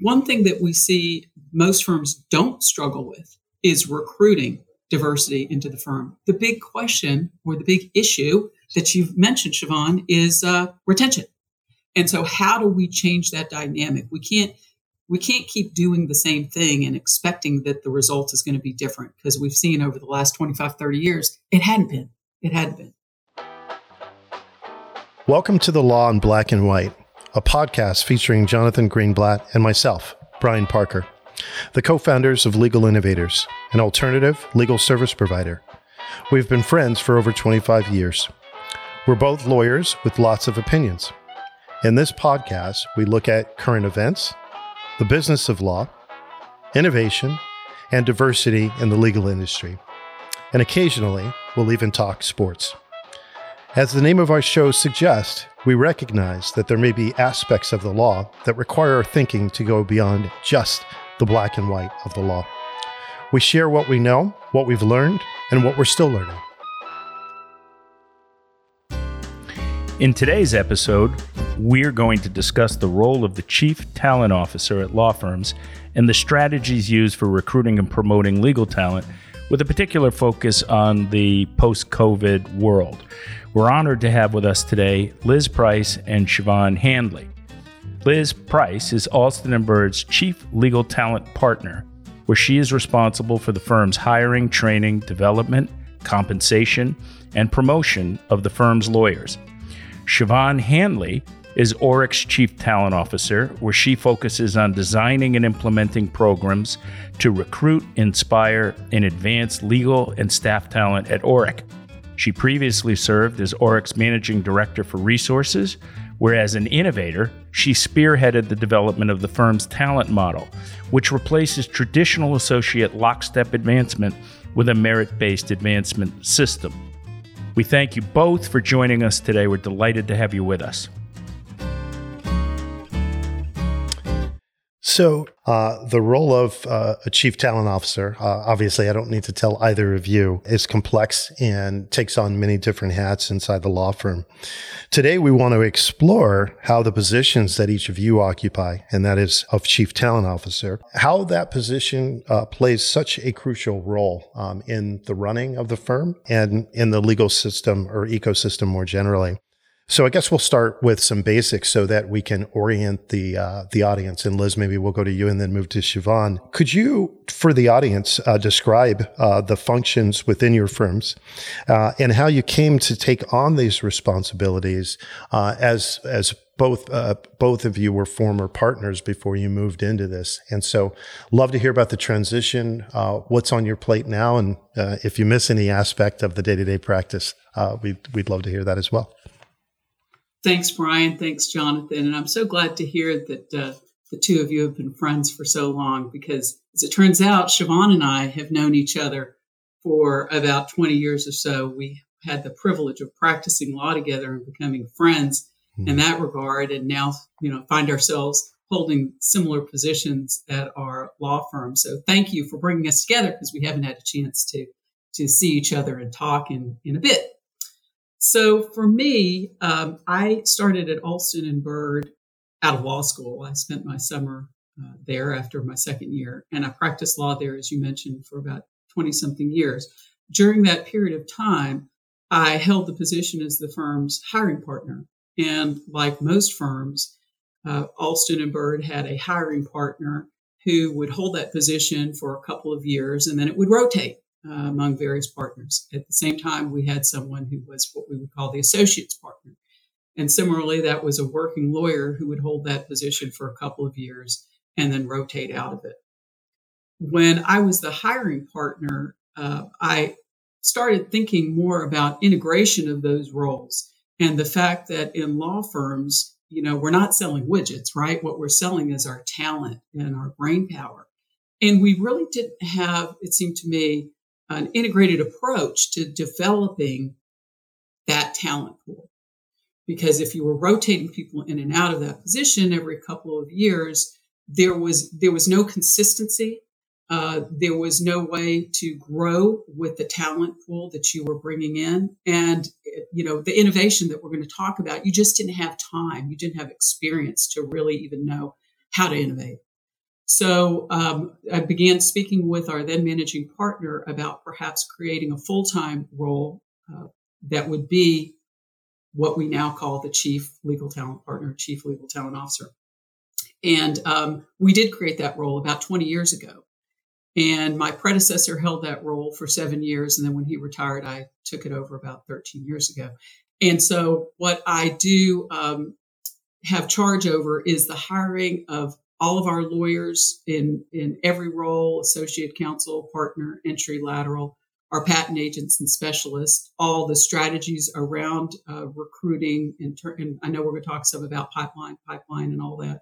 one thing that we see most firms don't struggle with is recruiting diversity into the firm. The big question or the big issue that you've mentioned, Siobhan, is uh, retention. And so, how do we change that dynamic? We can't we can't keep doing the same thing and expecting that the result is going to be different because we've seen over the last 25 30 years it hadn't been it hadn't been welcome to the law in black and white a podcast featuring jonathan greenblatt and myself brian parker the co-founders of legal innovators an alternative legal service provider we've been friends for over 25 years we're both lawyers with lots of opinions in this podcast we look at current events the business of law, innovation, and diversity in the legal industry. And occasionally, we'll even talk sports. As the name of our show suggests, we recognize that there may be aspects of the law that require our thinking to go beyond just the black and white of the law. We share what we know, what we've learned, and what we're still learning. In today's episode, we're going to discuss the role of the chief talent officer at law firms and the strategies used for recruiting and promoting legal talent, with a particular focus on the post COVID world. We're honored to have with us today Liz Price and Siobhan Handley. Liz Price is Alston and Bird's chief legal talent partner, where she is responsible for the firm's hiring, training, development, compensation, and promotion of the firm's lawyers. Siobhan Handley is Orrick's Chief Talent Officer, where she focuses on designing and implementing programs to recruit, inspire, and advance legal and staff talent at Orrick. She previously served as Orrick's Managing Director for Resources, where as an innovator, she spearheaded the development of the firm's talent model, which replaces traditional associate lockstep advancement with a merit based advancement system. We thank you both for joining us today. We're delighted to have you with us. So, uh, the role of uh, a chief talent officer, uh, obviously, I don't need to tell either of you, is complex and takes on many different hats inside the law firm. Today, we want to explore how the positions that each of you occupy, and that is of chief talent officer, how that position uh, plays such a crucial role um, in the running of the firm and in the legal system or ecosystem more generally. So I guess we'll start with some basics so that we can orient the uh, the audience. And Liz, maybe we'll go to you and then move to Siobhan. Could you, for the audience, uh, describe uh, the functions within your firms uh, and how you came to take on these responsibilities uh, as as both uh, both of you were former partners before you moved into this, and so love to hear about the transition. what's on your plate now, and if you miss any aspect of the day to day practice, we'd we'd love to hear that as well. Thanks, Brian. Thanks, Jonathan. And I'm so glad to hear that uh, the two of you have been friends for so long because, as it turns out, Siobhan and I have known each other for about 20 years or so. We had the privilege of practicing law together and becoming friends mm-hmm. in that regard. And now, you know, find ourselves holding similar positions at our law firm. So thank you for bringing us together because we haven't had a chance to to see each other and talk in, in a bit. So for me, um, I started at Alston and Bird out of law school. I spent my summer uh, there after my second year, and I practiced law there, as you mentioned, for about 20 something years. During that period of time, I held the position as the firm's hiring partner. And like most firms, uh, Alston and Bird had a hiring partner who would hold that position for a couple of years and then it would rotate uh, among various partners. At the same time, we had someone who was what we would call the associates partner. And similarly, that was a working lawyer who would hold that position for a couple of years and then rotate out of it. When I was the hiring partner, uh, I started thinking more about integration of those roles and the fact that in law firms, you know, we're not selling widgets, right? What we're selling is our talent and our brain power. And we really didn't have, it seemed to me, an integrated approach to developing that talent pool. Because if you were rotating people in and out of that position every couple of years, there was there was no consistency. Uh, there was no way to grow with the talent pool that you were bringing in, and you know the innovation that we're going to talk about. You just didn't have time. You didn't have experience to really even know how to innovate. So um, I began speaking with our then managing partner about perhaps creating a full time role uh, that would be what we now call the chief legal talent partner, chief legal talent officer. And um, we did create that role about 20 years ago. And my predecessor held that role for seven years. And then when he retired, I took it over about 13 years ago. And so what I do um, have charge over is the hiring of all of our lawyers in, in every role, associate counsel, partner, entry, lateral, our patent agents and specialists, all the strategies around uh, recruiting. Ter- and I know we're going to talk some about pipeline, pipeline and all that.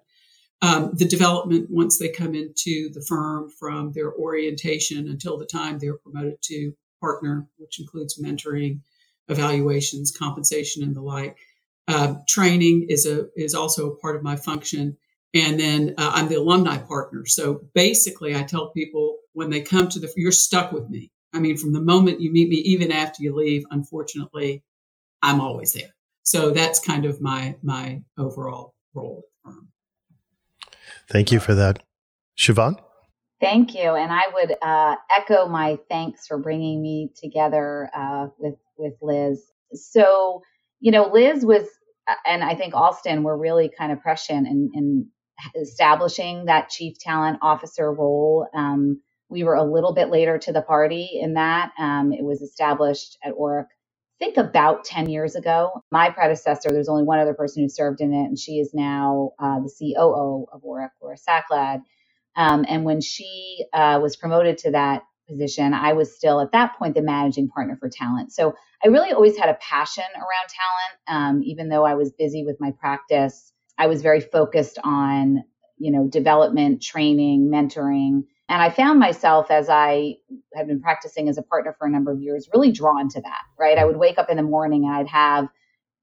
Um, the development once they come into the firm from their orientation until the time they're promoted to partner, which includes mentoring, evaluations, compensation, and the like. Uh, training is a is also a part of my function, and then uh, I'm the alumni partner. So basically, I tell people when they come to the you're stuck with me. I mean, from the moment you meet me, even after you leave, unfortunately, I'm always there. So that's kind of my my overall role at the firm. Thank you for that, Siobhan. Thank you, and I would uh, echo my thanks for bringing me together uh, with with Liz. So, you know, Liz was, uh, and I think Alston were really kind of prescient in, in establishing that chief talent officer role. Um, we were a little bit later to the party in that. Um, it was established at Orrick, I think about 10 years ago. My predecessor, there's only one other person who served in it, and she is now uh, the COO of Orrick, Laura Saklad. Um, and when she uh, was promoted to that position, I was still at that point the managing partner for talent. So I really always had a passion around talent, um, even though I was busy with my practice. I was very focused on, you know, development, training, mentoring. And I found myself as I had been practicing as a partner for a number of years, really drawn to that, right? I would wake up in the morning and I'd have,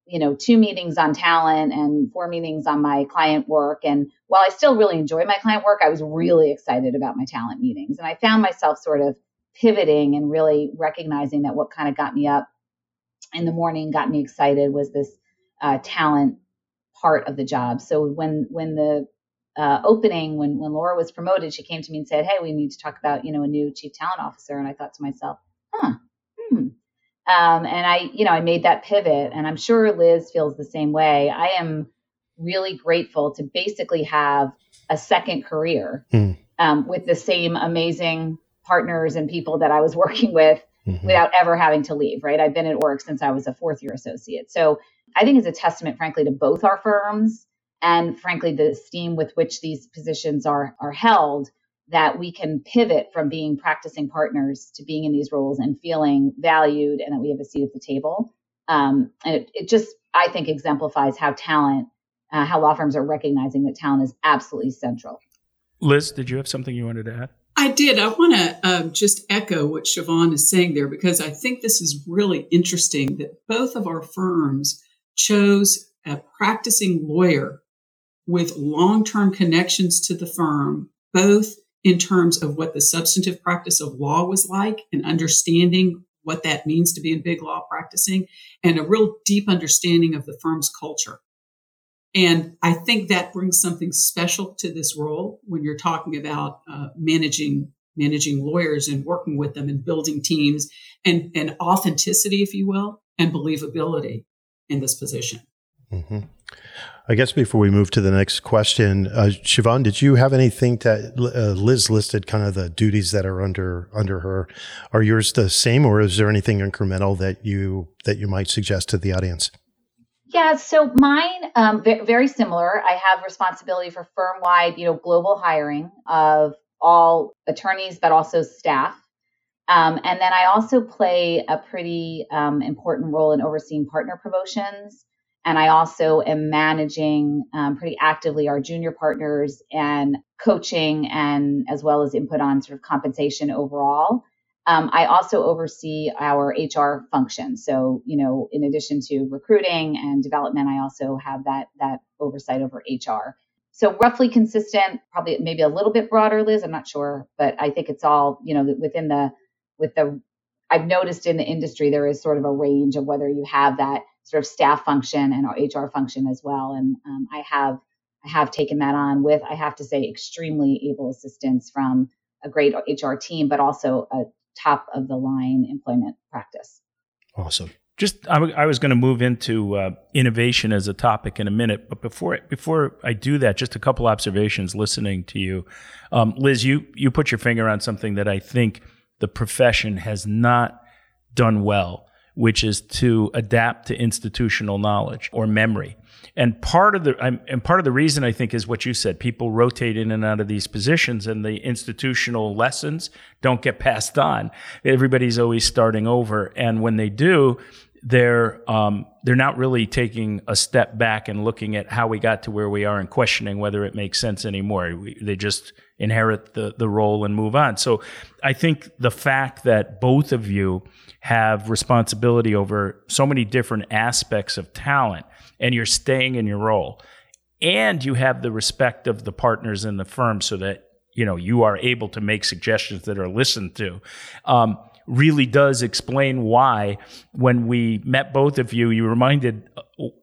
you know, two meetings on talent and four meetings on my client work. And while I still really enjoy my client work, I was really excited about my talent meetings. And I found myself sort of pivoting and really recognizing that what kind of got me up in the morning, got me excited was this uh, talent part of the job. So when when the uh, opening, when when Laura was promoted, she came to me and said, "Hey, we need to talk about you know a new chief talent officer." And I thought to myself, "Huh, hmm." Um, and I, you know, I made that pivot, and I'm sure Liz feels the same way. I am really grateful to basically have a second career hmm. um, with the same amazing partners and people that I was working with mm-hmm. without ever having to leave, right? I've been at Orrick since I was a fourth year associate. So I think is a testament, frankly, to both our firms and frankly, the esteem with which these positions are, are held that we can pivot from being practicing partners to being in these roles and feeling valued and that we have a seat at the table. Um, and it, it, just, I think, exemplifies how talent, uh, how law firms are recognizing that talent is absolutely central. Liz, did you have something you wanted to add? I did. I want to um, just echo what Siobhan is saying there because I think this is really interesting that both of our firms chose a practicing lawyer with long term connections to the firm, both in terms of what the substantive practice of law was like and understanding what that means to be in big law practicing, and a real deep understanding of the firm's culture. And I think that brings something special to this role when you're talking about uh, managing managing lawyers and working with them and building teams and, and authenticity, if you will, and believability in this position. Mm-hmm. I guess before we move to the next question, uh, Siobhan, did you have anything that uh, Liz listed, kind of the duties that are under under her? Are yours the same, or is there anything incremental that you that you might suggest to the audience? Yeah, so mine um, very similar. I have responsibility for firm wide, you know, global hiring of all attorneys, but also staff. Um, and then I also play a pretty um, important role in overseeing partner promotions. And I also am managing um, pretty actively our junior partners and coaching and as well as input on sort of compensation overall. Um, I also oversee our HR function. So, you know, in addition to recruiting and development, I also have that that oversight over HR. So roughly consistent, probably maybe a little bit broader, Liz. I'm not sure, but I think it's all, you know, within the with the. I've noticed in the industry there is sort of a range of whether you have that sort of staff function and HR function as well. And um, I have I have taken that on with, I have to say, extremely able assistance from a great HR team, but also a top of the line employment practice. Awesome. Just, I, w- I was going to move into uh, innovation as a topic in a minute, but before before I do that, just a couple observations. Listening to you, um, Liz, you you put your finger on something that I think the profession has not done well, which is to adapt to institutional knowledge or memory. And part of the and part of the reason I think is what you said. People rotate in and out of these positions, and the institutional lessons don't get passed on. Everybody's always starting over, and when they do, they're um, they're not really taking a step back and looking at how we got to where we are and questioning whether it makes sense anymore. We, they just inherit the the role and move on. So I think the fact that both of you have responsibility over so many different aspects of talent and you're staying in your role and you have the respect of the partners in the firm so that you know you are able to make suggestions that are listened to um, really does explain why when we met both of you you reminded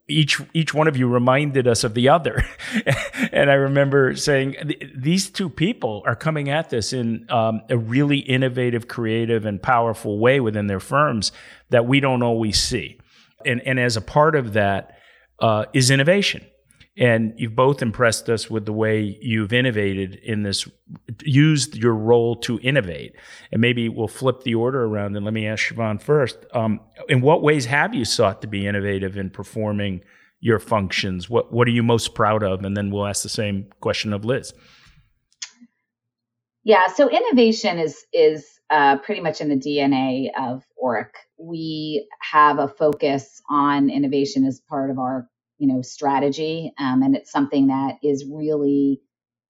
each each one of you reminded us of the other and i remember saying these two people are coming at this in um, a really innovative creative and powerful way within their firms that we don't always see and and as a part of that uh, is innovation. And you've both impressed us with the way you've innovated in this, used your role to innovate. And maybe we'll flip the order around and let me ask Siobhan first. Um, in what ways have you sought to be innovative in performing your functions? What, what are you most proud of? And then we'll ask the same question of Liz. Yeah, so innovation is is uh, pretty much in the DNA of Orrick. We have a focus on innovation as part of our you know strategy um, and it's something that is really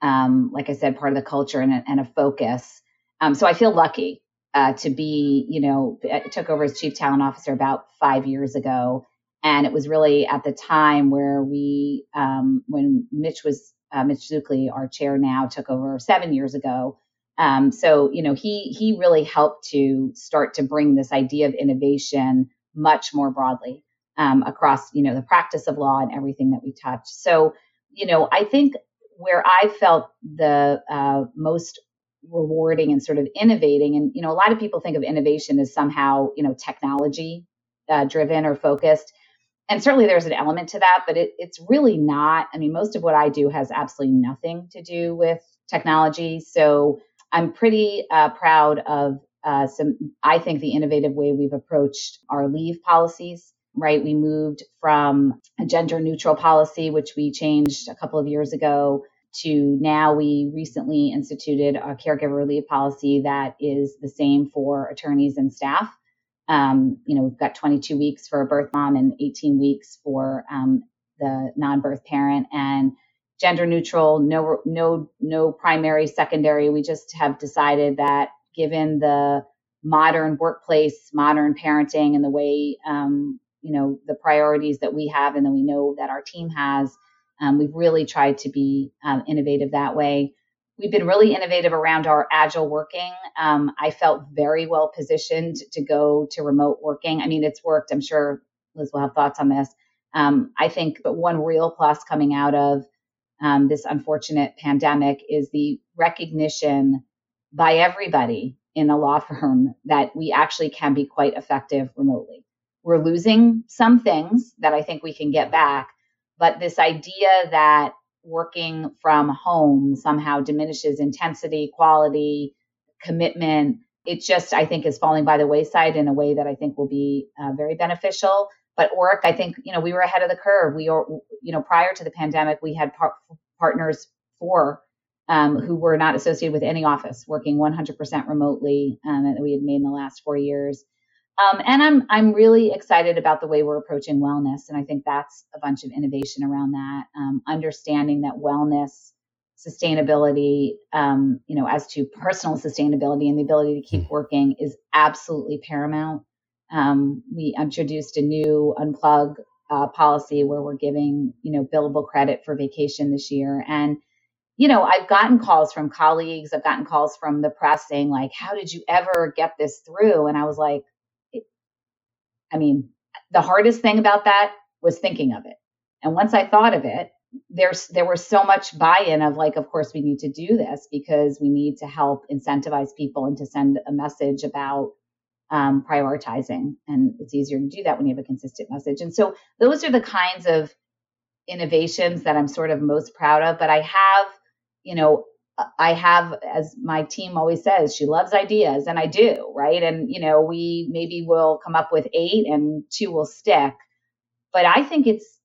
um, like i said part of the culture and a, and a focus. Um, so i feel lucky uh, to be you know i took over as chief talent officer about five years ago and it was really at the time where we um, when mitch was uh, mitch Zuklie, our chair now took over seven years ago. Um, so you know he he really helped to start to bring this idea of innovation much more broadly um, across you know the practice of law and everything that we touch. So you know I think where I felt the uh, most rewarding and sort of innovating, and you know a lot of people think of innovation as somehow you know technology uh, driven or focused. And certainly there's an element to that, but it, it's really not. I mean, most of what I do has absolutely nothing to do with technology. So I'm pretty uh, proud of uh, some, I think, the innovative way we've approached our leave policies right? We moved from a gender neutral policy, which we changed a couple of years ago, to now we recently instituted a caregiver leave policy that is the same for attorneys and staff. Um, you know, we've got 22 weeks for a birth mom and 18 weeks for um, the non-birth parent, and gender neutral. No, no, no primary, secondary. We just have decided that given the modern workplace, modern parenting, and the way um, you know the priorities that we have and then we know that our team has. Um, we've really tried to be um, innovative that way. We've been really innovative around our agile working. Um, i felt very well positioned to go to remote working. I mean it's worked. I'm sure liz will have thoughts on this. Um, i think but one real plus coming out of um, this unfortunate pandemic is the recognition by everybody in a law firm that we actually can be quite effective remotely we're losing some things that I think we can get back. But this idea that working from home somehow diminishes intensity, quality, commitment, it just, I think, is falling by the wayside in a way that I think will be uh, very beneficial. But Orrick, I think, you know, we were ahead of the curve. We are, you know, prior to the pandemic, we had par- partners for um, who were not associated with any office, working 100% remotely, um, that we had made in the last four years. Um, and I'm I'm really excited about the way we're approaching wellness, and I think that's a bunch of innovation around that. Um, understanding that wellness, sustainability, um, you know, as to personal sustainability and the ability to keep hmm. working is absolutely paramount. Um, we introduced a new unplug uh, policy where we're giving you know billable credit for vacation this year, and you know, I've gotten calls from colleagues, I've gotten calls from the press saying like, "How did you ever get this through?" And I was like I mean, the hardest thing about that was thinking of it. And once I thought of it, there's there was so much buy-in of like of course we need to do this because we need to help incentivize people and to send a message about um, prioritizing. And it's easier to do that when you have a consistent message. And so those are the kinds of innovations that i'm sort of most proud of. But i have you know i have as my team always says she loves ideas and i do right? And you know we maybe will come up with eight and two will stick. But i think it's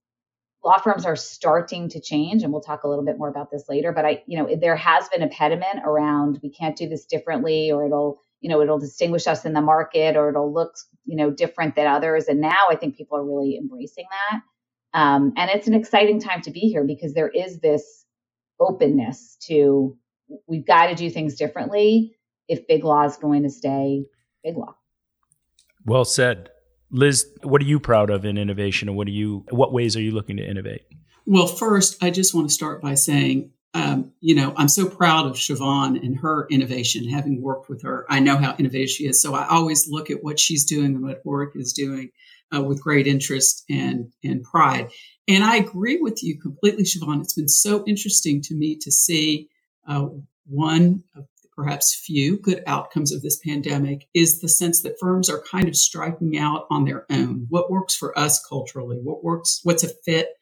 law firms are starting to change and we'll talk a little bit more about this later but i you know there has been a pediment around we can't do this differently or it'll you know it'll distinguish us in the market or it'll look you know different than others. And now i think people are really embracing that. Um, and it's an exciting time to be here because there is this openness to we've got to do things differently if big law is going to stay big law well said Liz, what are you proud of in innovation, and what are you? What ways are you looking to innovate? Well, first, I just want to start by saying, um, you know, I'm so proud of Siobhan and her innovation. Having worked with her, I know how innovative she is. So I always look at what she's doing and what Orrick is doing uh, with great interest and and pride. And I agree with you completely, Siobhan. It's been so interesting to me to see uh, one of perhaps few good outcomes of this pandemic is the sense that firms are kind of striking out on their own. What works for us culturally? What works? What's a fit?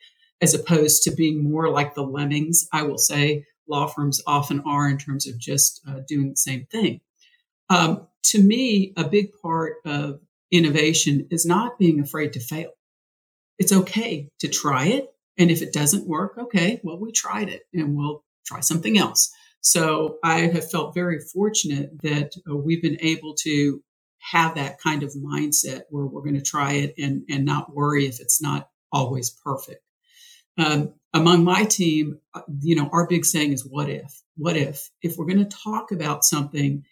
As opposed to being more like the lemmings, I will say law firms often are in terms of just uh, doing the same thing. Um, to me, a big part of innovation is not being afraid to fail. It's okay to try it. And if it doesn't work, okay, well, we tried it and we'll try something else. So I have felt very fortunate that uh, we've been able to have that kind of mindset where we're going to try it and, and not worry if it's not always perfect. Um, among my team, uh, you know, our big saying is what if? What if? If we're going to talk about something,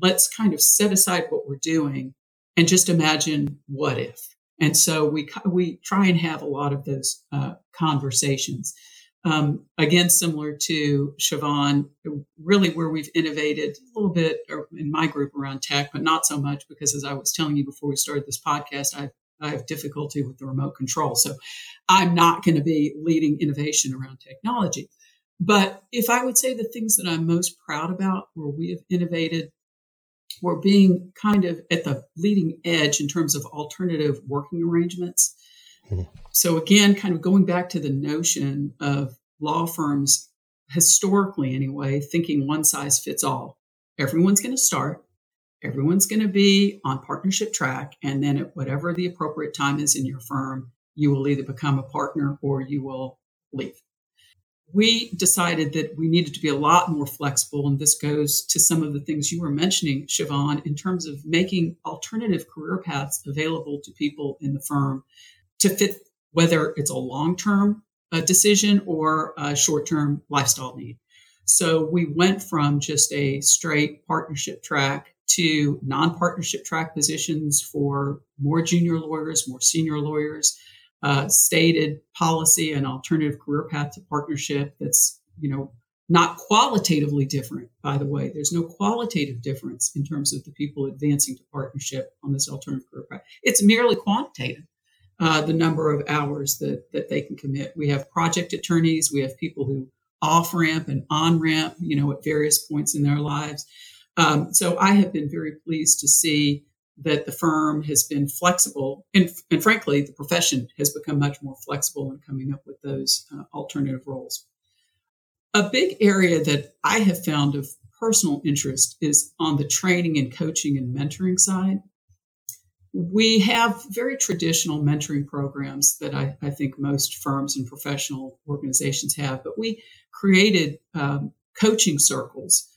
let's kind of set aside what we're doing and just imagine what if. And so we we try and have a lot of those uh, conversations. Um, again, similar to Siobhan, really where we've innovated a little bit in my group around tech, but not so much because, as I was telling you before we started this podcast, I've I have difficulty with the remote control. So I'm not going to be leading innovation around technology. But if I would say the things that I'm most proud about where we have innovated, we're being kind of at the leading edge in terms of alternative working arrangements. Mm-hmm. So again, kind of going back to the notion of law firms historically anyway, thinking one size fits all. Everyone's going to start, everyone's going to be on partnership track, and then at whatever the appropriate time is in your firm, you will either become a partner or you will leave. We decided that we needed to be a lot more flexible, and this goes to some of the things you were mentioning, Siobhan, in terms of making alternative career paths available to people in the firm to fit whether it's a long term uh, decision or a short term lifestyle need. So we went from just a straight partnership track to non partnership track positions for more junior lawyers, more senior lawyers, uh, stated policy and alternative career path to partnership that's, you know, not qualitatively different, by the way. There's no qualitative difference in terms of the people advancing to partnership on this alternative career path. It's merely quantitative uh, the number of hours that, that they can commit. We have project attorneys, we have people who off ramp and on ramp, you know, at various points in their lives. Um, so I have been very pleased to see that the firm has been flexible, and, and frankly, the profession has become much more flexible in coming up with those uh, alternative roles. A big area that I have found of personal interest is on the training and coaching and mentoring side we have very traditional mentoring programs that I, I, think most firms and professional organizations have, but we created um, coaching circles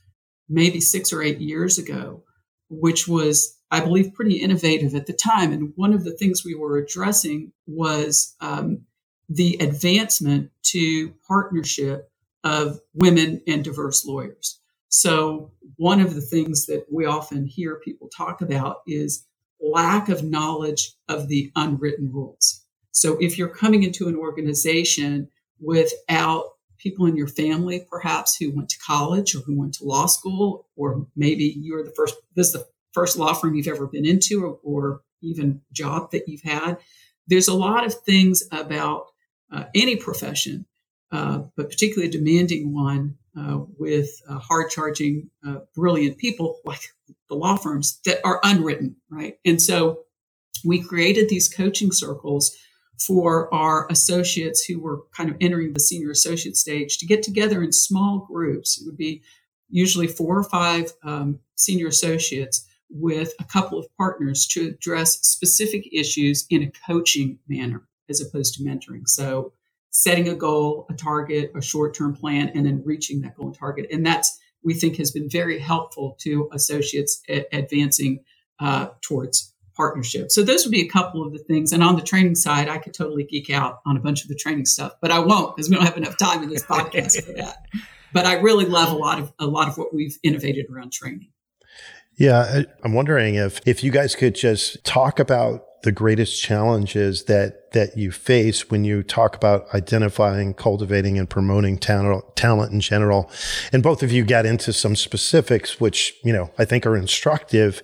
maybe six or eight years ago, which was, I believe, pretty innovative at the time. And one of the things we were addressing was um, the advancement to partnership of women and diverse lawyers. So, one of the things that we often hear people talk about is lack of knowledge of the unwritten rules. So if you're coming into an organization without people in your family, perhaps who went to college or who went to law school, or maybe you're the first, this is the first law firm you've ever been into or, or even job that you've had. There's a lot of things about uh, any profession uh, but particularly a demanding one uh, with uh, hard charging, uh, brilliant people like the law firms that are unwritten, right? And so we created these coaching circles for our associates who were kind of entering the senior associate stage to get together in small groups. It would be usually four or five um, senior associates with a couple of partners to address specific issues in a coaching manner as opposed to mentoring. So, setting a goal, a target, a short term plan, and then reaching that goal and target. And that's, we think, has been very helpful to associates advancing uh, towards partnership. So, those would be a couple of the things. And on the training side, I could totally geek out on a bunch of the training stuff, but I won't because we don't have enough time in this podcast for that. But I really love a lot of a lot of what we've innovated around training. Yeah, I'm wondering if if you guys could just talk about the greatest challenges that that you face when you talk about identifying, cultivating, and promoting talent, talent in general. And both of you got into some specifics, which you know I think are instructive.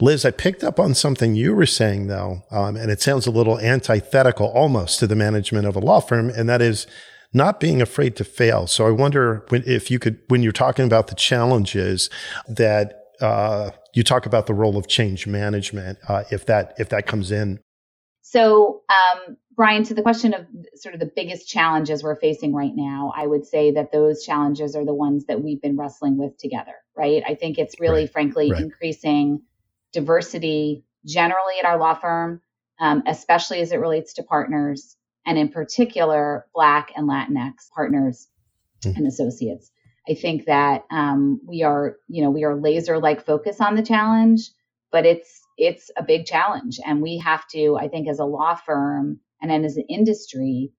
Liz, I picked up on something you were saying though, um, and it sounds a little antithetical almost to the management of a law firm, and that is not being afraid to fail. So I wonder when, if you could, when you're talking about the challenges that uh, you talk about the role of change management, uh, if that if that comes in. So, um, Brian, to the question of sort of the biggest challenges we're facing right now, I would say that those challenges are the ones that we've been wrestling with together, right? I think it's really, right. frankly, right. increasing diversity generally at our law firm, um, especially as it relates to partners, and in particular, Black and Latinx partners mm-hmm. and associates. I think that um, we are, you know, we are laser like focus on the challenge, but it's it's a big challenge, and we have to, I think, as a law firm and then as an industry,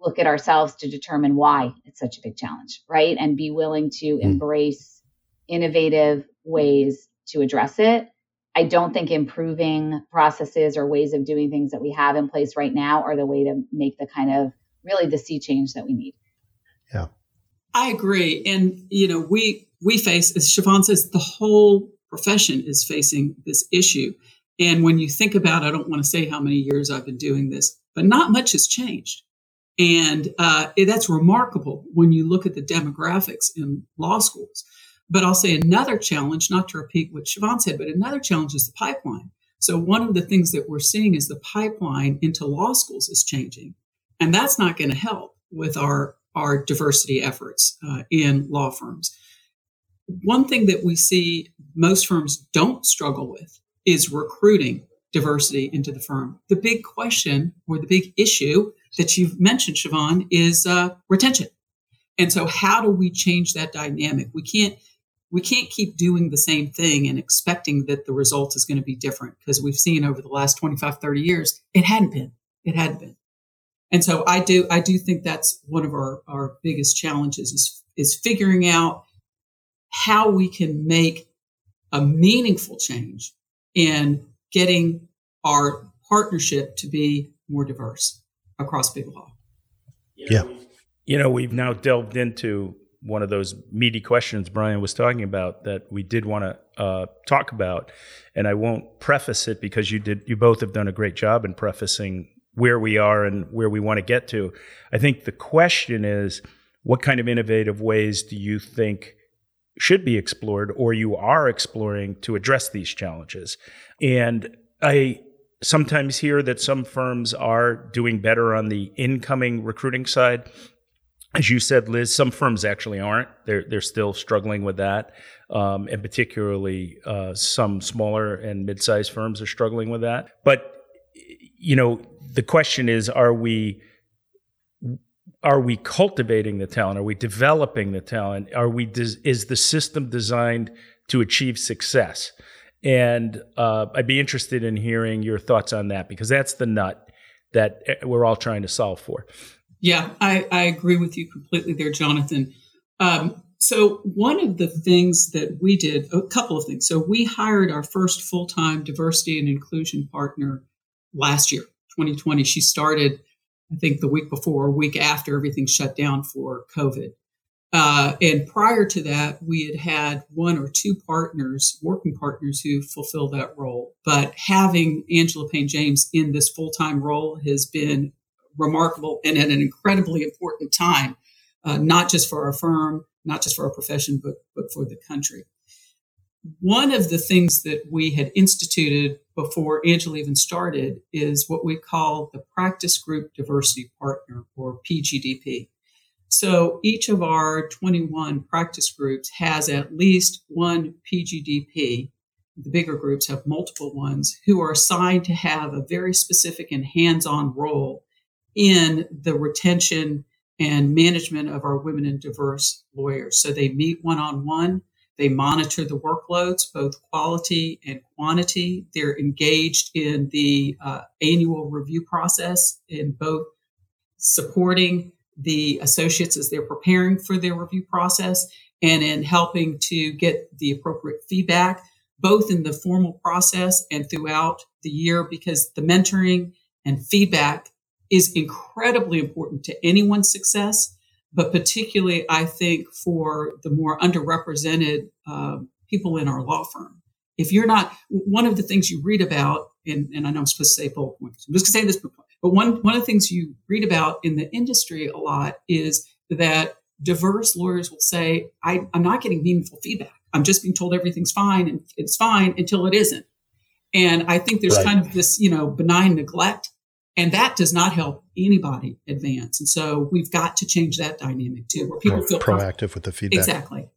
look at ourselves to determine why it's such a big challenge, right? And be willing to mm. embrace innovative ways to address it. I don't think improving processes or ways of doing things that we have in place right now are the way to make the kind of really the sea change that we need. Yeah. I agree. And, you know, we, we face, as Siobhan says, the whole profession is facing this issue. And when you think about, I don't want to say how many years I've been doing this, but not much has changed. And uh, that's remarkable when you look at the demographics in law schools. But I'll say another challenge, not to repeat what Siobhan said, but another challenge is the pipeline. So one of the things that we're seeing is the pipeline into law schools is changing. And that's not going to help with our our diversity efforts uh, in law firms. One thing that we see most firms don't struggle with is recruiting diversity into the firm. The big question or the big issue that you've mentioned, Siobhan, is uh, retention. And so, how do we change that dynamic? We can't we can't keep doing the same thing and expecting that the result is going to be different because we've seen over the last 25 30 years it hadn't been it hadn't been and so I do I do think that's one of our, our biggest challenges is is figuring out how we can make a meaningful change in getting our partnership to be more diverse across big law. Yeah. You know, we've now delved into one of those meaty questions Brian was talking about that we did want to uh, talk about, and I won't preface it because you did. You both have done a great job in prefacing where we are and where we want to get to. I think the question is what kind of innovative ways do you think should be explored or you are exploring to address these challenges? And I sometimes hear that some firms are doing better on the incoming recruiting side. As you said, Liz, some firms actually aren't. They're they're still struggling with that, um, and particularly uh, some smaller and mid-sized firms are struggling with that. But you know, the question is, are we are we cultivating the talent? Are we developing the talent? Are we des- is the system designed to achieve success? And uh, I'd be interested in hearing your thoughts on that because that's the nut that eh, we're all trying to solve for. Yeah, I, I agree with you completely there, Jonathan. Um, so one of the things that we did, a couple of things. So we hired our first full-time diversity and inclusion partner last year, 2020. She started, I think, the week before, a week after everything shut down for COVID. Uh, and prior to that, we had had one or two partners, working partners, who fulfill that role. But having Angela Payne James in this full time role has been remarkable and at an incredibly important time uh, not just for our firm, not just for our profession, but, but for the country. One of the things that we had instituted before Angela even started is what we call the Practice Group Diversity Partner, or PGDP. So each of our 21 practice groups has at least one PGDP. The bigger groups have multiple ones who are assigned to have a very specific and hands on role in the retention and management of our women and diverse lawyers. So they meet one on one. They monitor the workloads, both quality and quantity. They're engaged in the uh, annual review process in both supporting the associates as they're preparing for their review process and in helping to get the appropriate feedback, both in the formal process and throughout the year, because the mentoring and feedback is incredibly important to anyone's success, but particularly, I think, for the more underrepresented uh, people in our law firm. If you're not, one of the things you read about, and, and I know I'm supposed to say bullet points, I'm just going to say this, but one, one of the things you read about in the industry a lot is that diverse lawyers will say, I, I'm not getting meaningful feedback. I'm just being told everything's fine and it's fine until it isn't. And I think there's right. kind of this, you know, benign neglect and that does not help anybody advance. And so we've got to change that dynamic too, where people feel proactive with the feedback. Exactly.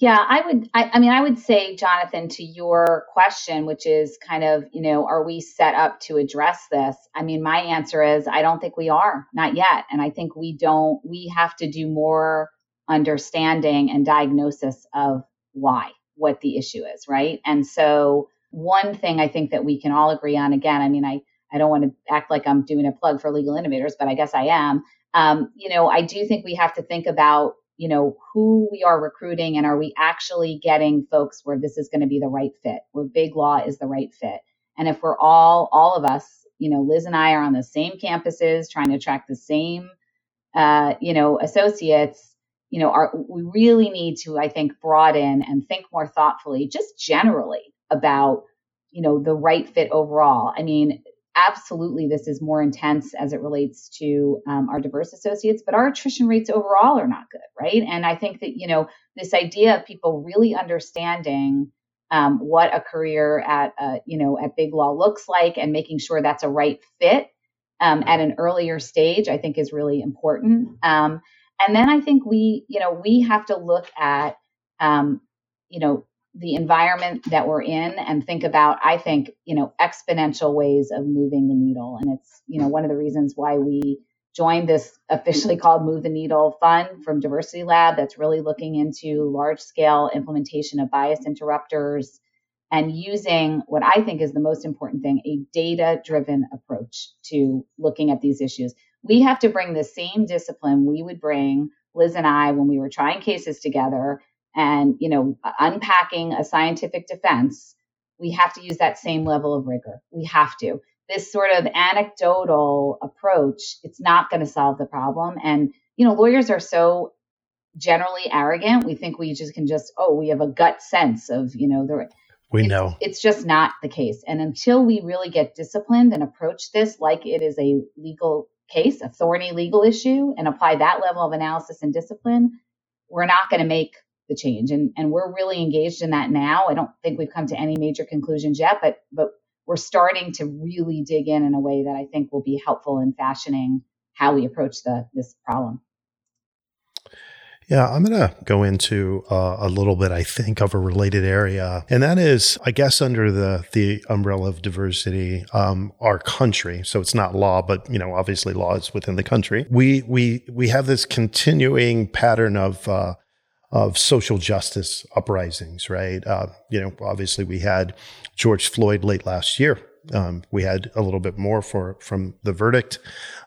Yeah, I would. I, I, mean, I would say, Jonathan, to your question, which is kind of, you know, are we set up to address this? I mean, my answer is I don't think we are, not yet. And I think we don't, we have to do more understanding and diagnosis of why, what the issue is, right? And so, one thing I think that we can all agree on, again, I mean, I, I don't want to act like I'm doing a plug for legal innovators, but I guess I am. Um, you know, I do think we have to think about, you know, who we are recruiting and are we actually getting folks where this is going to be the right fit, where big law is the right fit. And if we're all, all of us, you know, Liz and I are on the same campuses trying to attract the same, uh, you know, associates, you know, are, we really need to, I think, broaden and think more thoughtfully, just generally about, you know, the right fit overall. I mean, absolutely this is more intense as it relates to um, our diverse associates but our attrition rates overall are not good right and i think that you know this idea of people really understanding um, what a career at you know at big law looks like and making sure that's a right fit um, at an earlier stage i think is really important um, and then i think we you know we have to look at um, you know the environment that we're in and think about i think you know exponential ways of moving the needle. And it's you know one of the reasons why we joined this officially called move the needle fund from diversity lab that's really looking into large scale implementation of bias interrupters and using what i think is the most important thing a data driven approach to looking at these issues. We have to bring the same discipline we would bring liz and i when we were trying cases together and you know unpacking a scientific defense we have to use that same level of rigor. We have to. This sort of anecdotal approach it's not going to solve the problem. And you know lawyers are so generally arrogant we think we just can just oh we have a gut sense of you know the we it's, know. it's just not the case. And until we really get disciplined and approach this like it is a legal case a thorny legal issue and apply that level of analysis and discipline we're not going to make the change. And, and we're really engaged in that now. I don't think we've come to any major conclusions yet, but, but we're starting to really dig in in a way that I think will be helpful in fashioning how we approach the, this problem. Yeah, I'm going to go into uh, a little bit, I think, of a related area, and that is, I guess, under the the umbrella of diversity, um, our country. So it's not law, but you know, obviously, law is within the country. We we we have this continuing pattern of uh, of social justice uprisings, right? Uh, you know, obviously we had George Floyd late last year. Um, we had a little bit more for from the verdict.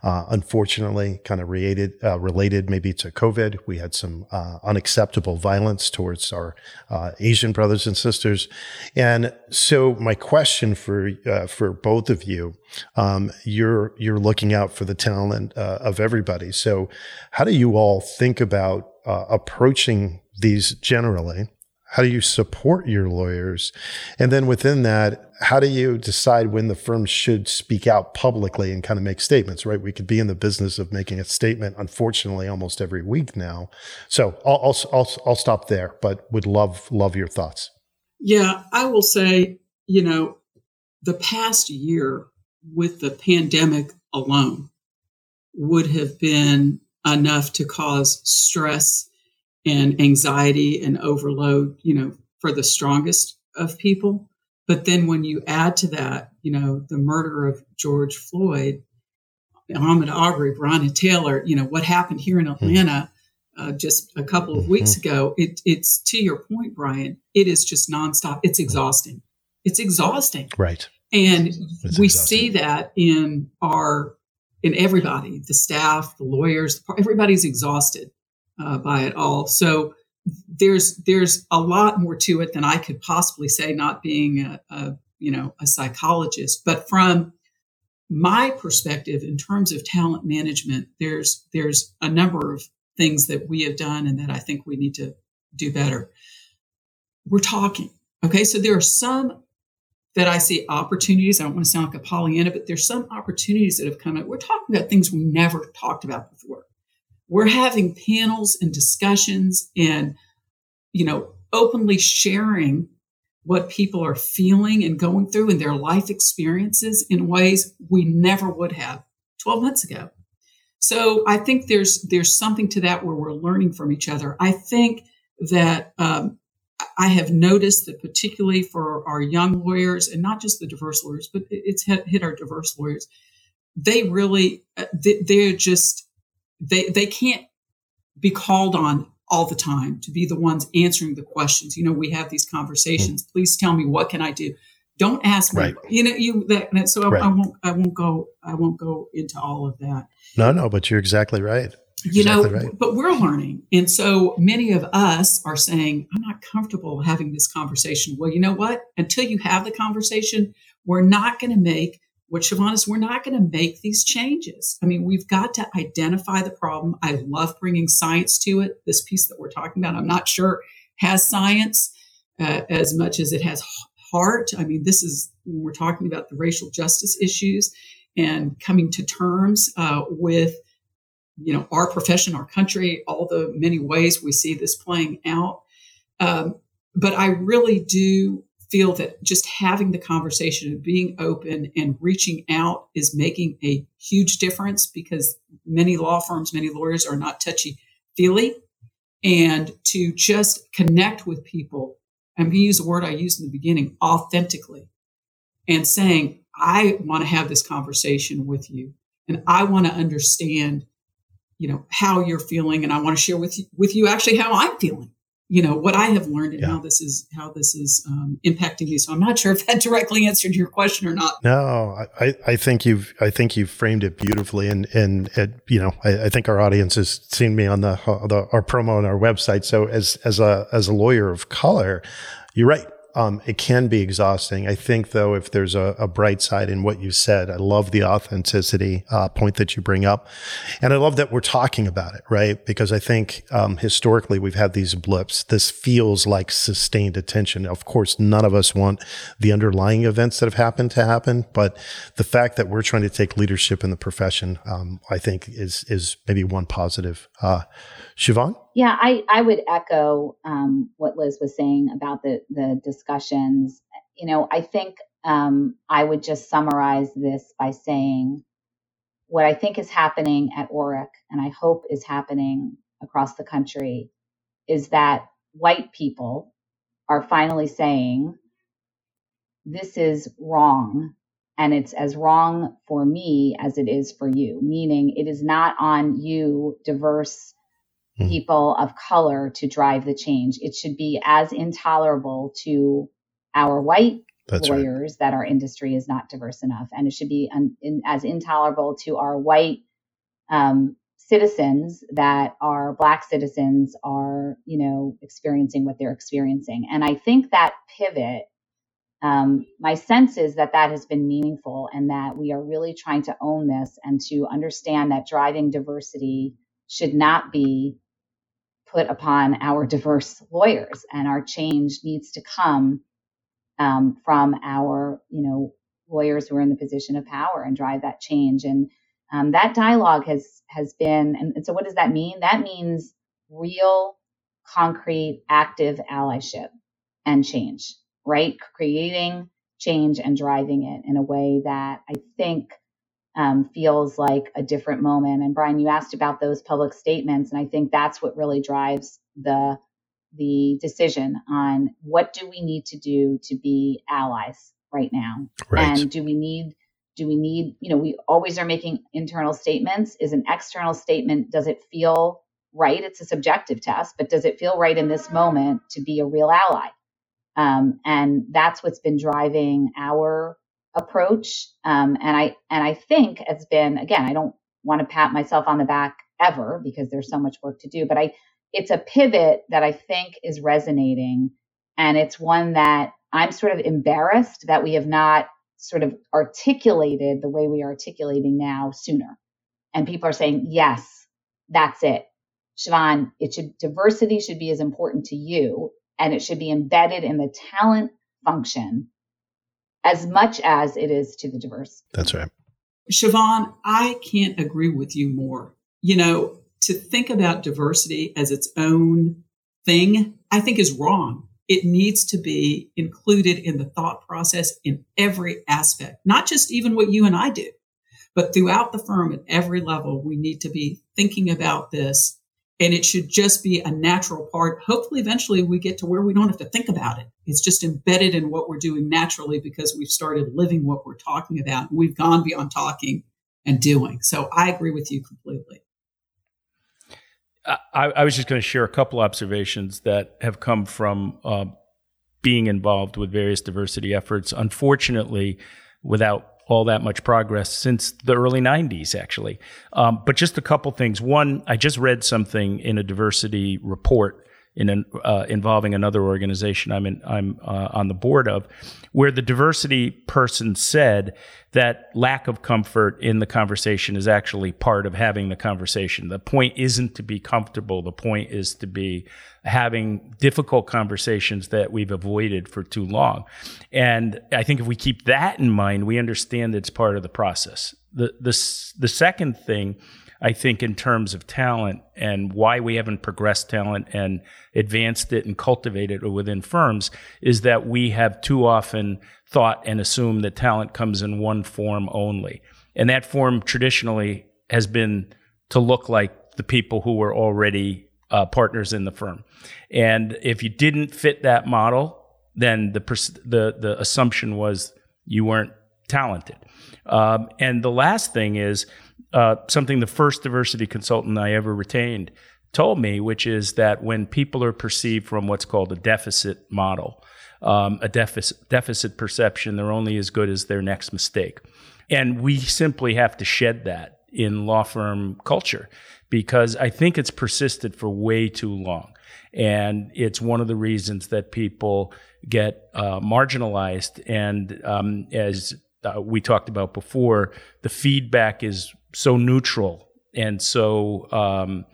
Uh, unfortunately, kind of related uh, related maybe to COVID. We had some uh, unacceptable violence towards our uh, Asian brothers and sisters, and so my question for uh, for both of you, um, you're you're looking out for the talent of everybody. So, how do you all think about uh, approaching these generally? How do you support your lawyers? And then within that, how do you decide when the firm should speak out publicly and kind of make statements, right? We could be in the business of making a statement, unfortunately, almost every week now. So I'll, I'll, I'll, I'll stop there, but would love, love your thoughts. Yeah, I will say, you know, the past year with the pandemic alone would have been enough to cause stress and anxiety and overload, you know, for the strongest of people. But then when you add to that, you know, the murder of George Floyd, Ahmaud Arbery, Breonna Taylor, you know, what happened here in hmm. Atlanta uh, just a couple of weeks mm-hmm. ago, it, it's to your point, Brian, it is just nonstop. It's exhausting. It's exhausting. Right. And it's we exhausting. see that in our, in everybody, the staff, the lawyers, everybody's exhausted uh, by it all. So there's there's a lot more to it than I could possibly say, not being a, a you know a psychologist. But from my perspective, in terms of talent management, there's there's a number of things that we have done and that I think we need to do better. We're talking. Okay, so there are some that I see opportunities. I don't want to sound like a Pollyanna, but there's some opportunities that have come up. We're talking about things we never talked about before we're having panels and discussions and, you know, openly sharing what people are feeling and going through in their life experiences in ways we never would have 12 months ago. So I think there's there's something to that where we're learning from each other. I think that um, I have noticed that particularly for our young lawyers and not just the diverse lawyers, but it's hit, hit our diverse lawyers. They really uh, they're just they they can't be called on all the time to be the ones answering the questions. You know, we have these conversations. Mm. Please tell me what can I do. Don't ask me. Right. You know, you that. So right. I, I, won't. I won't go. I won't go into all of that. No, no. But you're exactly right. You're exactly know, right. but we're learning, and so many of us are saying, "I'm not comfortable having this conversation." Well, you know what? Until you have the conversation, we're not going to make what Siobhan is, we're not going to make these changes. I mean, we've got to identify the problem. I love bringing science to it. This piece that we're talking about, I'm not sure has science uh, as much as it has heart. I mean, this is when we're talking about the racial justice issues and coming to terms uh, with, you know, our profession, our country, all the many ways we see this playing out. Um, but I really do feel that just having the conversation and being open and reaching out is making a huge difference because many law firms, many lawyers are not touchy feely. And to just connect with people, I'm going to use a word I used in the beginning authentically and saying, I want to have this conversation with you and I want to understand, you know, how you're feeling and I want to share with you, with you actually how I'm feeling you know what I have learned and yeah. how this is how this is um, impacting me. So I'm not sure if that directly answered your question or not. No, I, I think you've I think you've framed it beautifully, and and it, you know I, I, think our audience has seen me on the, the our promo on our website. So as as a as a lawyer of color, you're right. Um, it can be exhausting. I think, though, if there's a, a, bright side in what you said, I love the authenticity uh, point that you bring up. And I love that we're talking about it, right? Because I think um, historically we've had these blips. This feels like sustained attention. Of course, none of us want the underlying events that have happened to happen, but the fact that we're trying to take leadership in the profession, um, I think, is, is maybe one positive. Uh, Siobhan? Yeah, I, I would echo um, what Liz was saying about the, the discussions. You know, I think um, I would just summarize this by saying what I think is happening at Orrick, and I hope is happening across the country, is that white people are finally saying, this is wrong. And it's as wrong for me as it is for you, meaning it is not on you, diverse mm-hmm. people of color to drive the change. It should be as intolerable to our white That's lawyers right. that our industry is not diverse enough, and it should be un, in, as intolerable to our white um, citizens that our black citizens are, you know, experiencing what they're experiencing. And I think that pivot um, my sense is that that has been meaningful and that we are really trying to own this and to understand that driving diversity should not be put upon our diverse lawyers, and our change needs to come um, from our, you know, lawyers who are in the position of power and drive that change. And um, that dialogue has has been. And, and so, what does that mean? That means real, concrete, active allyship and change. Right, creating change and driving it in a way that I think um, feels like a different moment. And Brian, you asked about those public statements, and I think that's what really drives the the decision on what do we need to do to be allies right now, right. and do we need do we need you know we always are making internal statements. Is an external statement does it feel right? It's a subjective test, but does it feel right in this moment to be a real ally? Um, and that's what's been driving our approach. Um, and I and I think it's been again, I don't want to pat myself on the back ever because there's so much work to do, but I it's a pivot that I think is resonating. And it's one that I'm sort of embarrassed that we have not sort of articulated the way we are articulating now sooner. And people are saying, yes, that's it. Siobhan, it should diversity should be as important to you and it should be embedded in the talent function as much as it is to the diverse. That's right. Siobhan, I can't agree with you more. You know, to think about diversity as its own thing, I think is wrong. It needs to be included in the thought process in every aspect, not just even what you and I do, but throughout the firm at every level. We need to be thinking about this and it should just be a natural part. Hopefully, eventually, we get to where we don't have to think about it. It's just embedded in what we're doing naturally because we've started living what we're talking about. We've gone beyond talking and doing. So I agree with you completely. I, I was just going to share a couple observations that have come from uh, being involved with various diversity efforts. Unfortunately, without all that much progress since the early 90s, actually. Um, but just a couple things. One, I just read something in a diversity report in an, uh, involving another organization I'm in, I'm uh, on the board of, where the diversity person said that lack of comfort in the conversation is actually part of having the conversation. The point isn't to be comfortable. The point is to be having difficult conversations that we've avoided for too long. And I think if we keep that in mind, we understand it's part of the process. The, the, the second thing I think in terms of talent and why we haven't progressed talent and advanced it and cultivated it within firms is that we have too often thought and assumed that talent comes in one form only. And that form traditionally has been to look like the people who were already uh, partners in the firm. And if you didn't fit that model, then the, the, the assumption was you weren't talented. Um, and the last thing is uh, something the first diversity consultant I ever retained told me, which is that when people are perceived from what's called a deficit model, um, a deficit, deficit perception, they're only as good as their next mistake. And we simply have to shed that in law firm culture because I think it's persisted for way too long. And it's one of the reasons that people get uh, marginalized. And um, as uh, we talked about before, the feedback is so neutral and so um,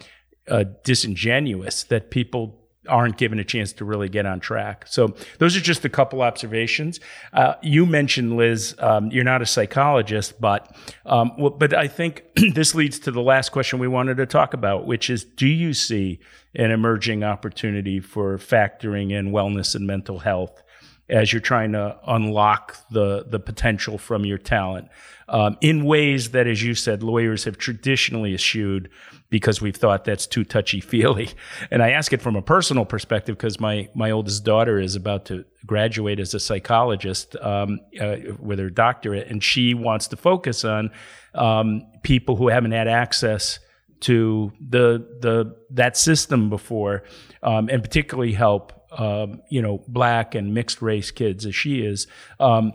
uh, disingenuous that people aren't given a chance to really get on track. So those are just a couple observations. Uh, you mentioned Liz, um, you're not a psychologist, but um, but I think this leads to the last question we wanted to talk about, which is: Do you see an emerging opportunity for factoring in wellness and mental health as you're trying to unlock the the potential from your talent um, in ways that, as you said, lawyers have traditionally eschewed because we've thought that's too touchy feely. And I ask it from a personal perspective because my my oldest daughter is about to graduate as a psychologist um, uh, with her doctorate, and she wants to focus on um, people who haven't had access to the the that system before, um, and particularly help um, you know, black and mixed race kids as she is, um,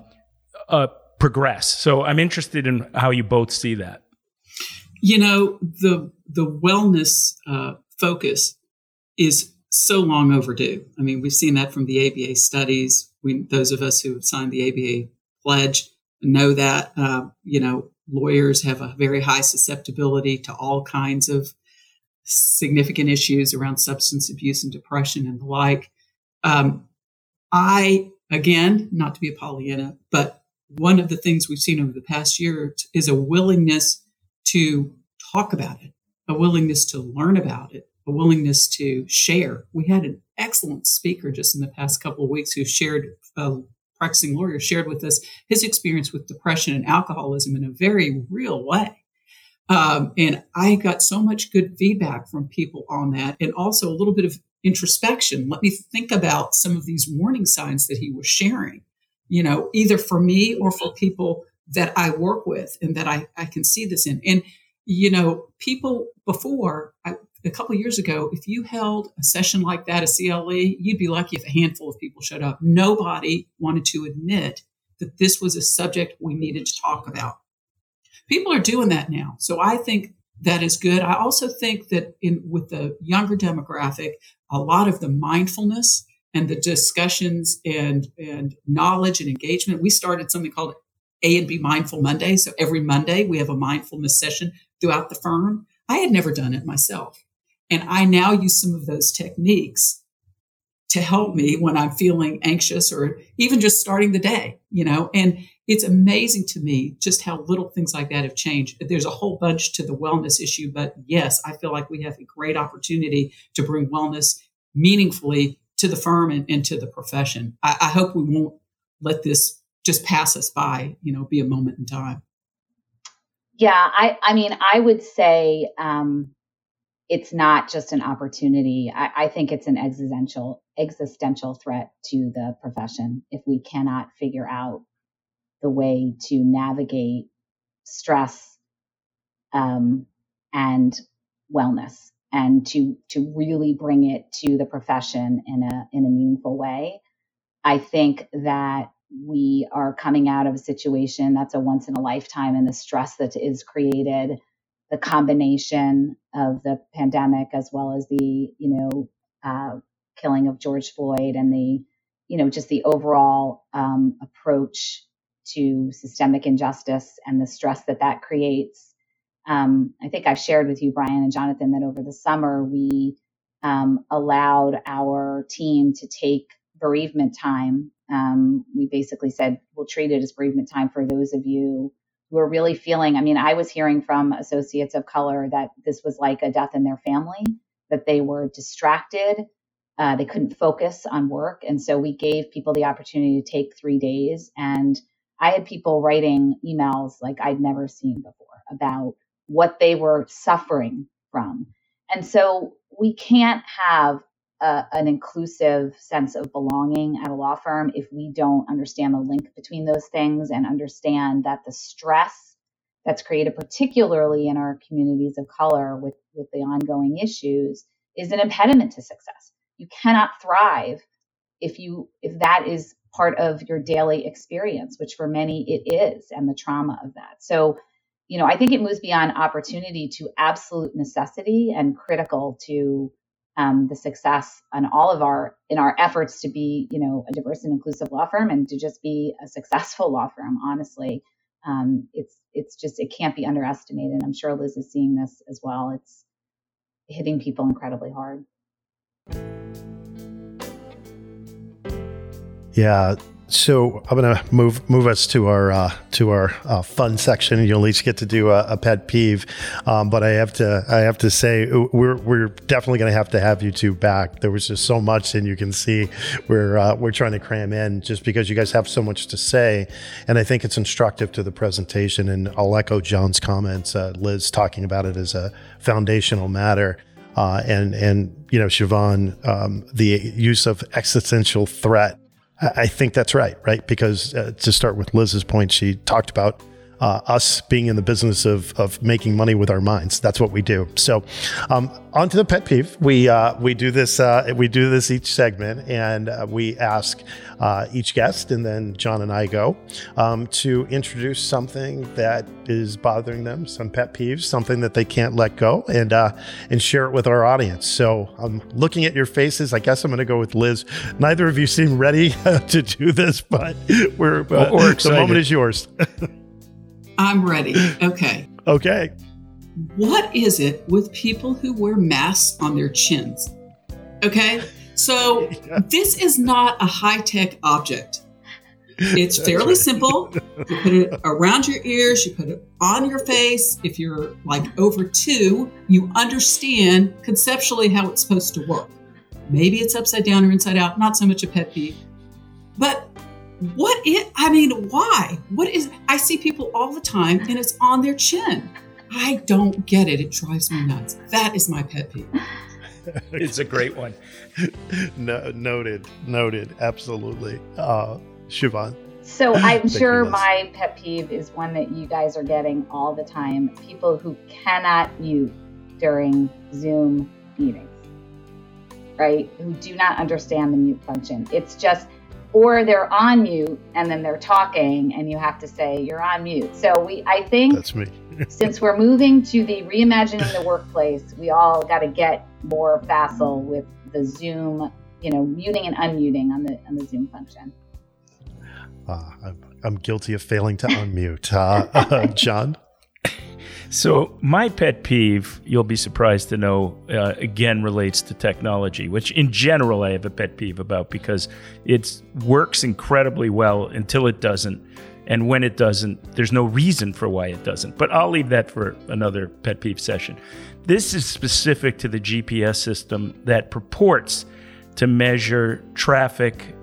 uh, progress. So I'm interested in how you both see that. You know, the the wellness uh, focus is so long overdue. I mean, we've seen that from the ABA studies. We, those of us who have signed the ABA pledge know that. Uh, you know, lawyers have a very high susceptibility to all kinds of significant issues around substance abuse and depression and the like. Um, I, again, not to be a Pollyanna, but one of the things we've seen over the past year is a willingness to talk about it, a willingness to learn about it, a willingness to share. We had an excellent speaker just in the past couple of weeks who shared, a practicing lawyer shared with us his experience with depression and alcoholism in a very real way. Um, and I got so much good feedback from people on that, and also a little bit of introspection. Let me think about some of these warning signs that he was sharing, you know, either for me or for people that I work with and that I, I can see this in. And, you know, people before, I, a couple years ago, if you held a session like that, a CLE, you'd be lucky if a handful of people showed up. Nobody wanted to admit that this was a subject we needed to talk about. People are doing that now. So I think that is good. I also think that in with the younger demographic, a lot of the mindfulness and the discussions and and knowledge and engagement. We started something called A and B Mindful Monday. So every Monday we have a mindfulness session throughout the firm. I had never done it myself. And I now use some of those techniques to help me when I'm feeling anxious or even just starting the day, you know, and it's amazing to me just how little things like that have changed. There's a whole bunch to the wellness issue, but yes, I feel like we have a great opportunity to bring wellness meaningfully to the firm and, and to the profession. I, I hope we won't let this just pass us by, you know, be a moment in time. Yeah, I, I mean, I would say um, it's not just an opportunity. I, I, think it's an existential existential threat to the profession if we cannot figure out the way to navigate stress um, and wellness and to to really bring it to the profession in a in a meaningful way. I think that we are coming out of a situation that's a once in a lifetime and the stress that is created the combination of the pandemic as well as the you know uh, killing of George Floyd and the you know just the overall um, approach to systemic injustice and the stress that that creates. Um, I think I've shared with you, Brian and Jonathan, that over the summer we um, allowed our team to take bereavement time. Um, we basically said we'll treat it as bereavement time for those of you who are really feeling. I mean, I was hearing from associates of color that this was like a death in their family, that they were distracted, uh, they couldn't focus on work, and so we gave people the opportunity to take three days. And I had people writing emails like I'd never seen before about what they were suffering from. And so we can't have a, an inclusive sense of belonging at a law firm if we don't understand the link between those things and understand that the stress that's created, particularly in our communities of color with, with the ongoing issues, is an impediment to success. You cannot thrive if you if that is part of your daily experience, which for many it is, and the trauma of that. So, you know, I think it moves beyond opportunity to absolute necessity and critical to um, the success on all of our in our efforts to be you know a diverse and inclusive law firm and to just be a successful law firm honestly. Um, it's it's just it can't be underestimated. I'm sure liz is seeing this as well. It's hitting people incredibly hard. Yeah so I'm to move move us to our uh, to our uh, fun section. You'll each get to do a, a pet peeve, um, but I have to I have to say we're we're definitely to have to have you two back. There was just so much, and you can see we're uh, we're trying to cram in just because you guys have so much to say, and I think it's instructive to the presentation. And I'll echo John's comments. Uh, Liz talking about it as a foundational matter. Uh, and and you know Siobhan, um, the use of existential threat I think that's right, right? Because uh, to start with Liz's point, she talked about uh, us being in the business of, of making money with our minds. That's what we do. So, um, on to the pet peeve. We uh, we do this uh, we do this each segment, and uh, we ask uh, each guest, and then John and I go um, to introduce something that is bothering them, some pet peeves, something that they can't let go, and uh, and share it with our audience. So, I'm looking at your faces. I guess I'm going to go with Liz. Neither of you seem ready to do this, but we're or, or the moment is yours. I'm ready. Okay. Okay. what is it with people who wear masks on their chins? Okay, so yeah. this is not a high tech object. It's fairly right. simple. You put it around your ears, you put it on your face. If you're like over two, you understand conceptually how it's supposed to work. Maybe it's upside down or inside out, not so much a pet peeve. But what it, I mean, why? What is, I see people all the time and it's on their chin. I don't get it. It drives me nuts. That is my pet peeve. it's a great one. no, noted, noted. Absolutely. Uh, Siobhan. So I'm sure my pet peeve is one that you guys are getting all the time. People who cannot mute during Zoom meetings, right? Who do not understand the mute function. It's just, or they're on mute and then they're talking and you have to say you're on mute. So we, I think that's me. since we're moving to the reimagining the workplace, we all got to get more facile with the Zoom, you know, muting and unmuting on the on the Zoom function. Uh, I'm, I'm, guilty of failing to unmute. Uh, uh, John? So, my pet peeve, you'll be surprised to know, uh, again relates to technology, which in general I have a pet peeve about because it works incredibly well until it doesn't. And when it doesn't, there's no reason for why it doesn't. But I'll leave that for another pet peeve session. This is specific to the GPS system that purports to measure traffic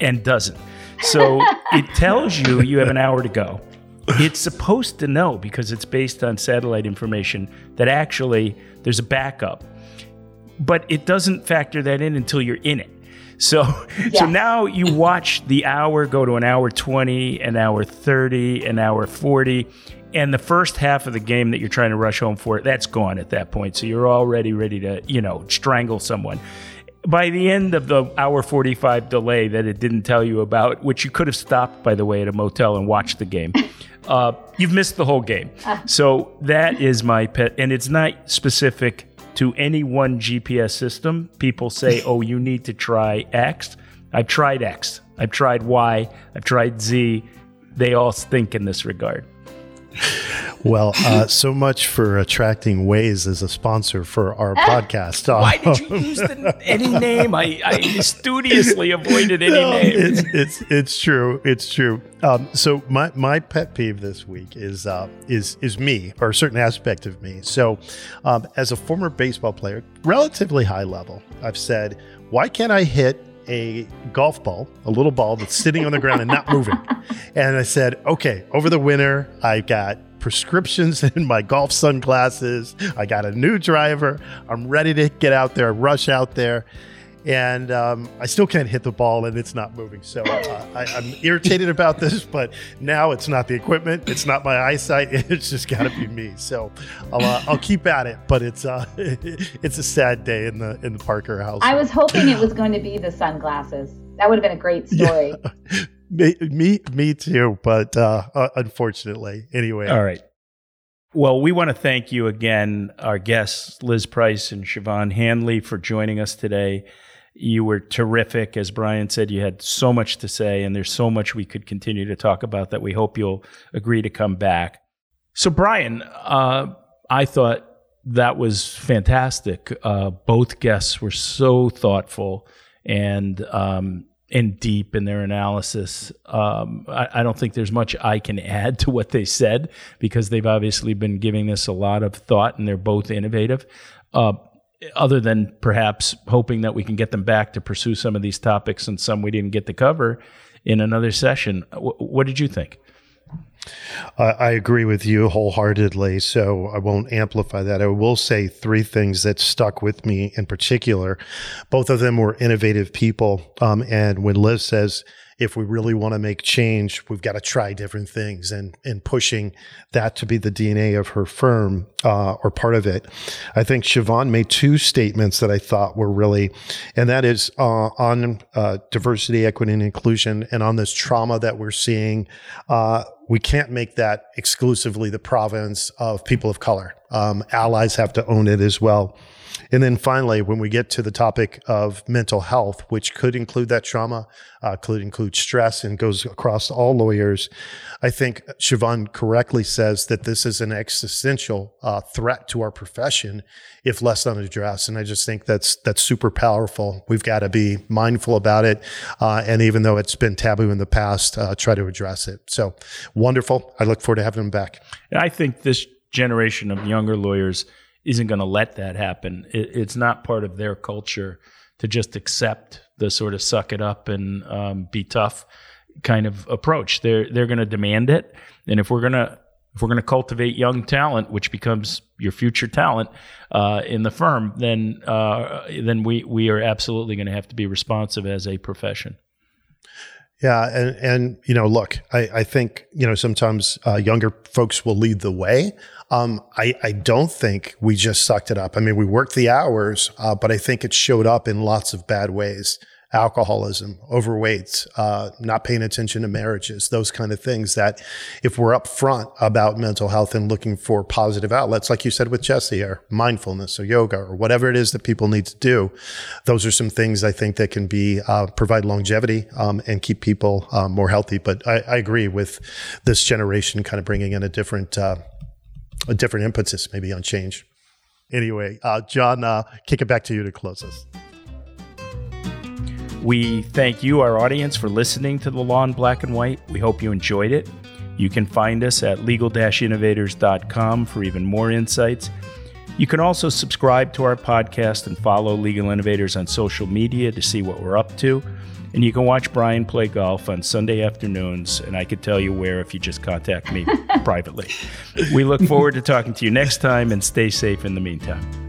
and doesn't. So it tells you you have an hour to go. It's supposed to know because it's based on satellite information that actually there's a backup. But it doesn't factor that in until you're in it. So so now you watch the hour go to an hour 20, an hour 30, an hour 40 and the first half of the game that you're trying to rush home for that's gone at that point so you're already ready to you know strangle someone by the end of the hour 45 delay that it didn't tell you about, which you could have stopped, by the way, at a motel and watched the game, uh, you've missed the whole game. Ah. So that is my pet. And it's not specific to any one GPS system. People say, oh, you need to try X. I've tried X, I've tried Y, I've tried Z. They all stink in this regard. Well, uh, so much for attracting Waze as a sponsor for our podcast. Why did you use the, any name? I, I, studiously avoided any no, name. It's, it's, it's true. It's true. Um, so my, my pet peeve this week is uh, is is me or a certain aspect of me. So, um, as a former baseball player, relatively high level, I've said, why can't I hit a golf ball, a little ball that's sitting on the ground and not moving. And I said, okay, over the winter, I got prescriptions in my golf sunglasses. I got a new driver. I'm ready to get out there, rush out there. And um, I still can't hit the ball and it's not moving. So uh, I, am irritated about this, but now it's not the equipment, it's not my eyesight. It's just got to be me. So I'll, uh, I'll keep at it. But it's uh, it's a sad day in the in the Parker house. I was hoping it was going to be the sunglasses. That would have been a great story. Yeah. me, me, me too. But uh, uh, unfortunately, anyway. All right. Well, we want to thank you again, our guests, Liz Price and Siobhan Handley, for joining us today. You were terrific. As Brian said, you had so much to say, and there's so much we could continue to talk about that we hope you'll agree to come back. So, Brian, uh, I thought that was fantastic. Uh, both guests were so thoughtful and um, and deep in their analysis. Um, I, I, don't think there's much I can add to what they said because they've obviously been giving this a lot of thought and they're both innovative. Uh, other than perhaps hoping that we can get them back to pursue some of these topics and some we didn't get to cover in another session. W- what did you think? I agree with you wholeheartedly, so I won't amplify that. I will say three things that stuck with me in particular. Both of them were innovative people. Um, and when Liz says, if we really want to make change, we've got to try different things and, and pushing that to be the DNA of her firm uh, or part of it. I think Siobhan made two statements that I thought were really, and that is uh, on uh, diversity, equity, and inclusion, and on this trauma that we're seeing. Uh, we can't make that exclusively the province of people of color. Um, allies have to own it as well. And then finally, when we get to the topic of mental health, which could include that trauma, uh, could include stress and goes across all lawyers, I think Siobhan correctly says that this is an existential uh, threat to our profession if left unaddressed. And I just think that's that's super powerful. We've got to be mindful about it, uh, and even though it's been taboo in the past, uh, try to address it. So wonderful! I look forward to having him back. I think this generation of younger lawyers isn't going to let that happen. It, it's not part of their culture to just accept the sort of suck it up and um, be tough kind of approach. They're they're going to demand it, and if we're going to if we're going to cultivate young talent, which becomes your future talent uh, in the firm, then uh, then we we are absolutely going to have to be responsive as a profession. Yeah, and and you know, look, I, I think you know sometimes uh, younger folks will lead the way. Um, I I don't think we just sucked it up. I mean, we worked the hours, uh, but I think it showed up in lots of bad ways alcoholism, overweight, uh, not paying attention to marriages, those kind of things that if we're upfront about mental health and looking for positive outlets, like you said with Jesse, or mindfulness or yoga or whatever it is that people need to do, those are some things I think that can be, uh, provide longevity um, and keep people uh, more healthy. But I, I, agree with this generation kind of bringing in a different, uh, a different impetus maybe on change. Anyway, uh, John, uh, kick it back to you to close us. We thank you, our audience, for listening to The Law in Black and White. We hope you enjoyed it. You can find us at legal innovators.com for even more insights. You can also subscribe to our podcast and follow Legal Innovators on social media to see what we're up to. And you can watch Brian play golf on Sunday afternoons, and I could tell you where if you just contact me privately. We look forward to talking to you next time and stay safe in the meantime.